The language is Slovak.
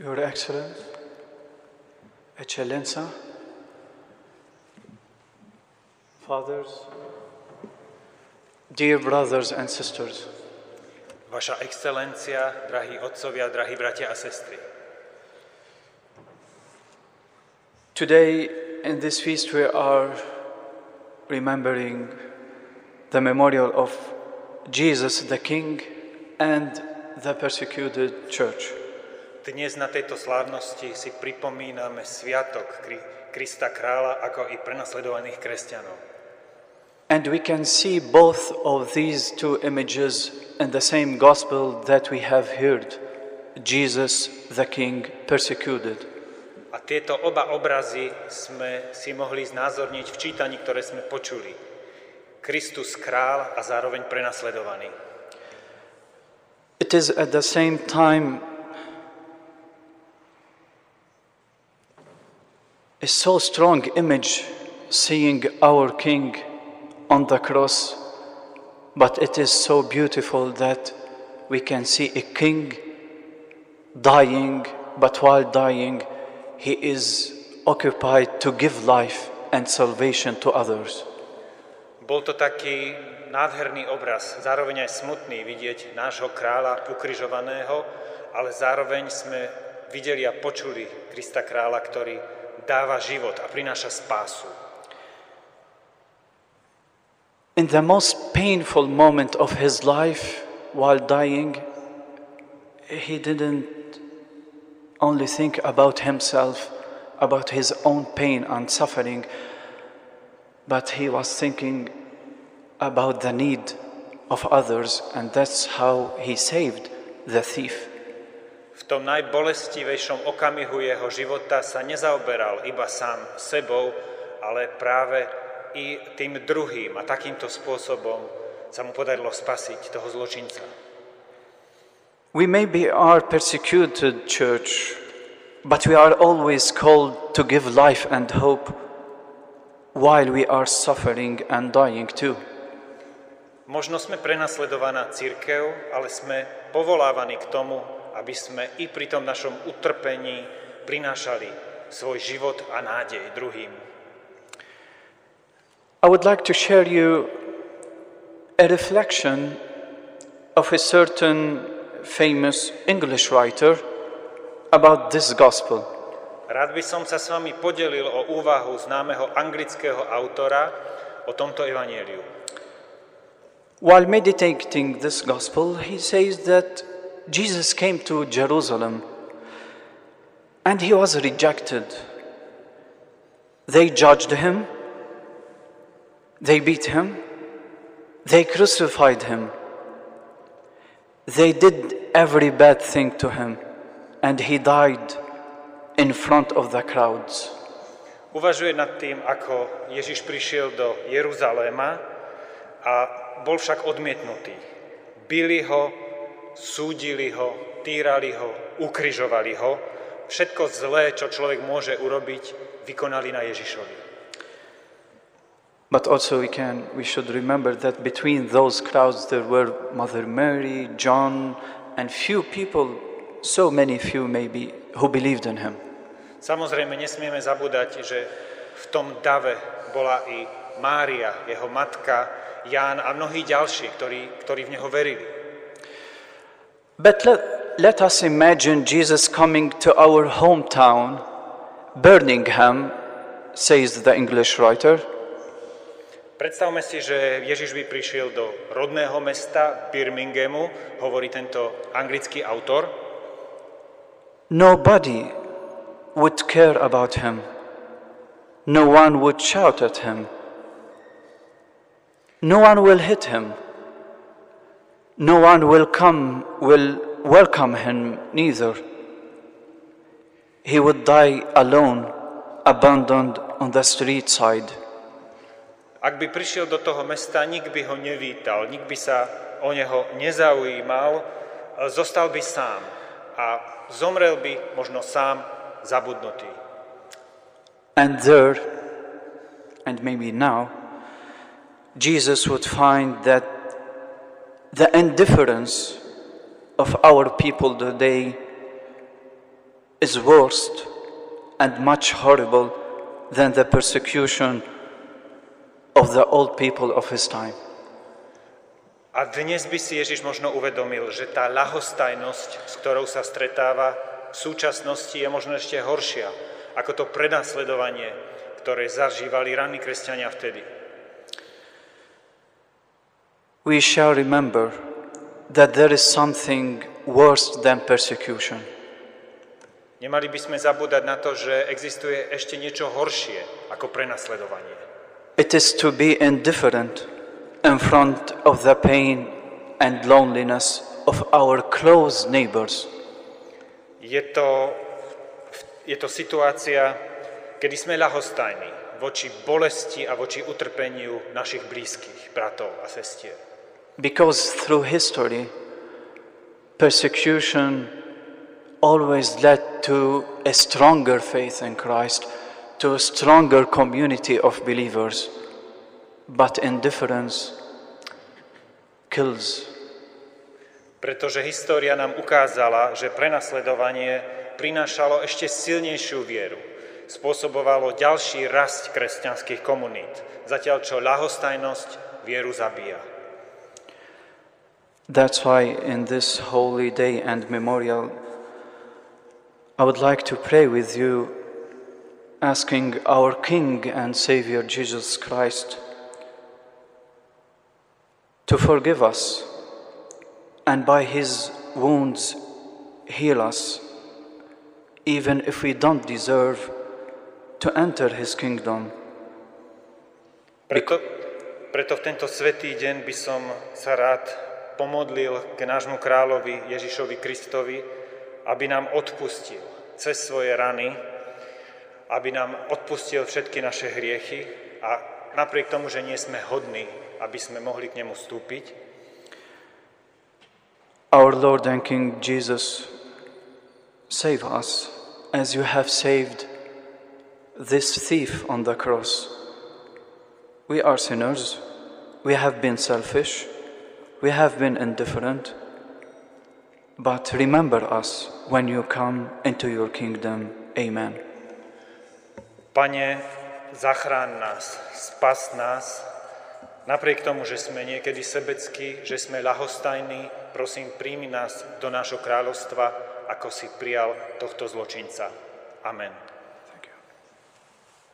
Your Excellency, Eccellenza, Fathers, dear brothers and sisters, Vaša excelencia, drahí otcovia, drahí bratia a sestry. today in this feast we are remembering the memorial of Jesus the King and the persecuted church. Dnes na tejto slávnosti si pripomíname sviatok Kri- Krista kráľa ako i prenasledovaných kresťanov. And we can see both of these two images in the same gospel that we have heard Jesus the King persecuted. A tieto oba obrazy sme si mohli znázorniť v čítaní, ktoré sme počuli. Kristus král a zároveň prenasledovaný. It is at the same time a so strong image seeing our King on the cross, but it is so beautiful that we can see a king dying, but while dying, he is occupied to give life and salvation to others. Bol to taký nádherný obraz, zároveň aj smutný vidieť nášho kráľa ukrižovaného, ale zároveň sme videli a počuli Krista kráľa, ktorý dáva život a prináša spásu. In the most painful moment of his life, while dying, he didn't only think about himself, about his own pain and suffering, but he was thinking about the need of others, and that's how he saved the thief. V tom najbolestivejšom okamihu jeho života sa nezaoberal iba sám sebou, ale práve i tým druhým a takýmto spôsobom sa mu podarilo spasiť toho zločinca. We maybe are persecuted church, but we are always called to give life and hope while we are suffering and dying too. Možno sme prenasledovaná církev, ale sme povolávaní k tomu, aby sme i pri tom našom utrpení prinášali svoj život a nádej druhým. I would like to share you a reflection of a certain famous English writer about this gospel. Rád by som sa s vami podelil o úvahu známeho anglického autora o tomto evanieliu. While meditating this gospel, he says that Jesus came to Jerusalem and he was rejected. They judged him, they beat him, they crucified him, they did every bad thing to him, and he died in front of the crowds. Uvažuje nad tým, ako Ježiš prišiel do Jeruzaléma a bol však odmietnutý. Bili ho, súdili ho, týrali ho, ukrižovali ho. Všetko zlé, čo človek môže urobiť, vykonali na Ježišovi. But also we can we should remember that between those crowds there were Mother Mary, John, and few people, so many few maybe, who believed in him. Samozrejme, nesmieme zabúdať, že v tom dave bola i Mária, jeho matka, Ján a mnohí ďalší, ktorí, ktorí v neho verili. But let, let us imagine Jesus coming to our hometown, Birmingham, says the English writer, Predstavme si, že Ježiš by prišiel do rodného mesta Birminghamu, hovorí tento anglický autor. nobody would care about him. No one would shout at him. No one will hit him. No one will come, will welcome him neither. He would die alone, abandoned on the street side. Ak by prišiel do toho mesta, nik by ho nevítal, nik by sa o neho nezaujímal, zostal by sám a zomrel by možno sám zabudnutý. And there, and maybe now, Jesus would find that the indifference of our people today is worse and much horrible than the persecution of the old people of his time. A dnes by si Ježiš možno uvedomil, že tá ľahostajnosť, s ktorou sa stretáva v súčasnosti, je možno ešte horšia ako to prenasledovanie, ktoré zažívali ranní kresťania vtedy. We shall remember that there is something worse than persecution. Nemali by sme zabúdať na to, že existuje ešte niečo horšie ako prenasledovanie. It is to be indifferent in front of the pain and loneliness of our close neighbors. Je to, je to situácia, kedy sme ľahostajní voči bolesti a voči utrpeniu našich blízkych, bratov a sestier. Because through history, persecution always led to a stronger faith in Christ, to a stronger community of believers. But indifference kills. Pretože história nám ukázala, že prenasledovanie prinášalo ešte silnejšiu vieru, spôsobovalo ďalší rast kresťanských komunít, zatiaľ čo ľahostajnosť vieru zabíja. That's why in this holy day and memorial, I would like to pray with you, asking our King and Savior Jesus Christ to forgive us and by his wounds heal us, even if we don't deserve to enter his kingdom. Preto, preto v tento svetý deň by som sa rád pomodlil k nášmu kráľovi Ježišovi Kristovi, aby nám odpustil cez svoje rany, aby nám odpustil všetky naše hriechy a napriek tomu, že nie sme hodní, aby sme mohli k nemu vstúpiť, Our Lord and King Jesus, save us as you have saved this thief on the cross. We are sinners. We have been selfish. We have been indifferent. But remember us when you come into your kingdom. Amen. Pane, zachráň nás, spas nás, napriek tomu, že sme niekedy sebeckí, že sme ľahostajní, prosím, príjmi nás do nášho kráľovstva, ako si prijal tohto zločinca. Amen.